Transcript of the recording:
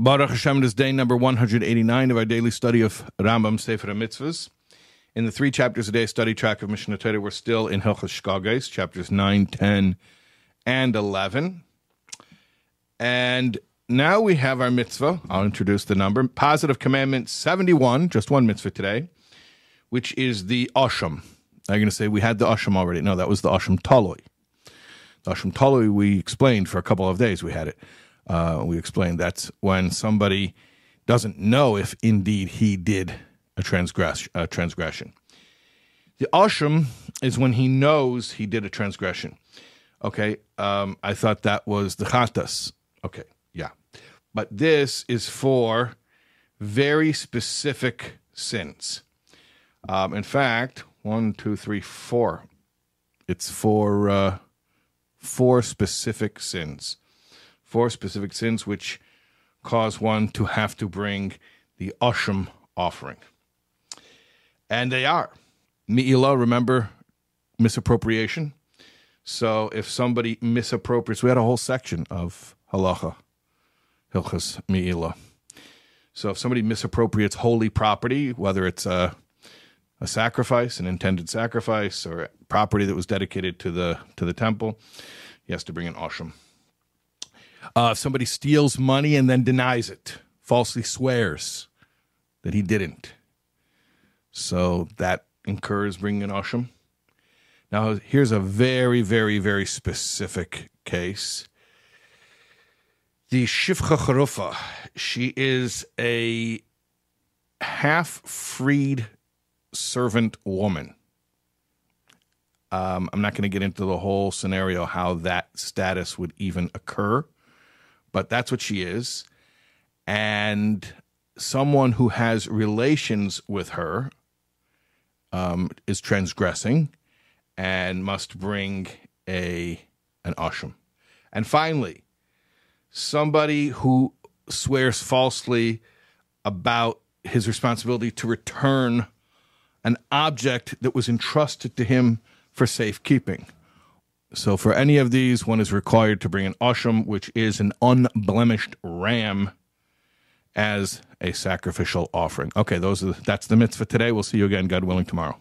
Baruch Hashem, it is day number 189 of our daily study of Rambam Sefer Mitzvahs. In the three chapters a day study track of Mishneh Torah, we're still in Hilchas Shegagos, chapters 9, 10, and 11. And now we have our mitzvah. I'll introduce the number. Positive Commandment 71, just one mitzvah today, which is the Asham. Now you're going to say, we had the Asham already. No, that was the Asham Taloi. The Asham Taloi, we explained for a couple of days we had it. Uh, we explained that's when somebody doesn't know if indeed he did a, transgress- a transgression. The asham is when he knows he did a transgression. Okay, um, I thought that was the chatas. Okay, yeah, but this is for very specific sins. Um, in fact, one, two, three, four. It's for uh, four specific sins four specific sins which cause one to have to bring the Asham offering. And they are. Mi'ila, remember misappropriation? So if somebody misappropriates, we had a whole section of halacha, hilchas mi'ila. So if somebody misappropriates holy property, whether it's a, a sacrifice, an intended sacrifice, or property that was dedicated to the to the temple, he has to bring an asham. Uh, if somebody steals money and then denies it, falsely swears that he didn't. So that incurs bringing an asham. Now, here's a very, very, very specific case. The Shifcha Charufa, she is a half freed servant woman. Um, I'm not going to get into the whole scenario how that status would even occur but that's what she is. And someone who has relations with her um, is transgressing and must bring a an asham. And finally, somebody who swears falsely about his responsibility to return an object that was entrusted to him for safekeeping. So for any of these, one is required to bring an asham, which is an unblemished ram, as a sacrificial offering. Okay, those are the, that's the mitzvah today. We'll see you again, God willing, tomorrow.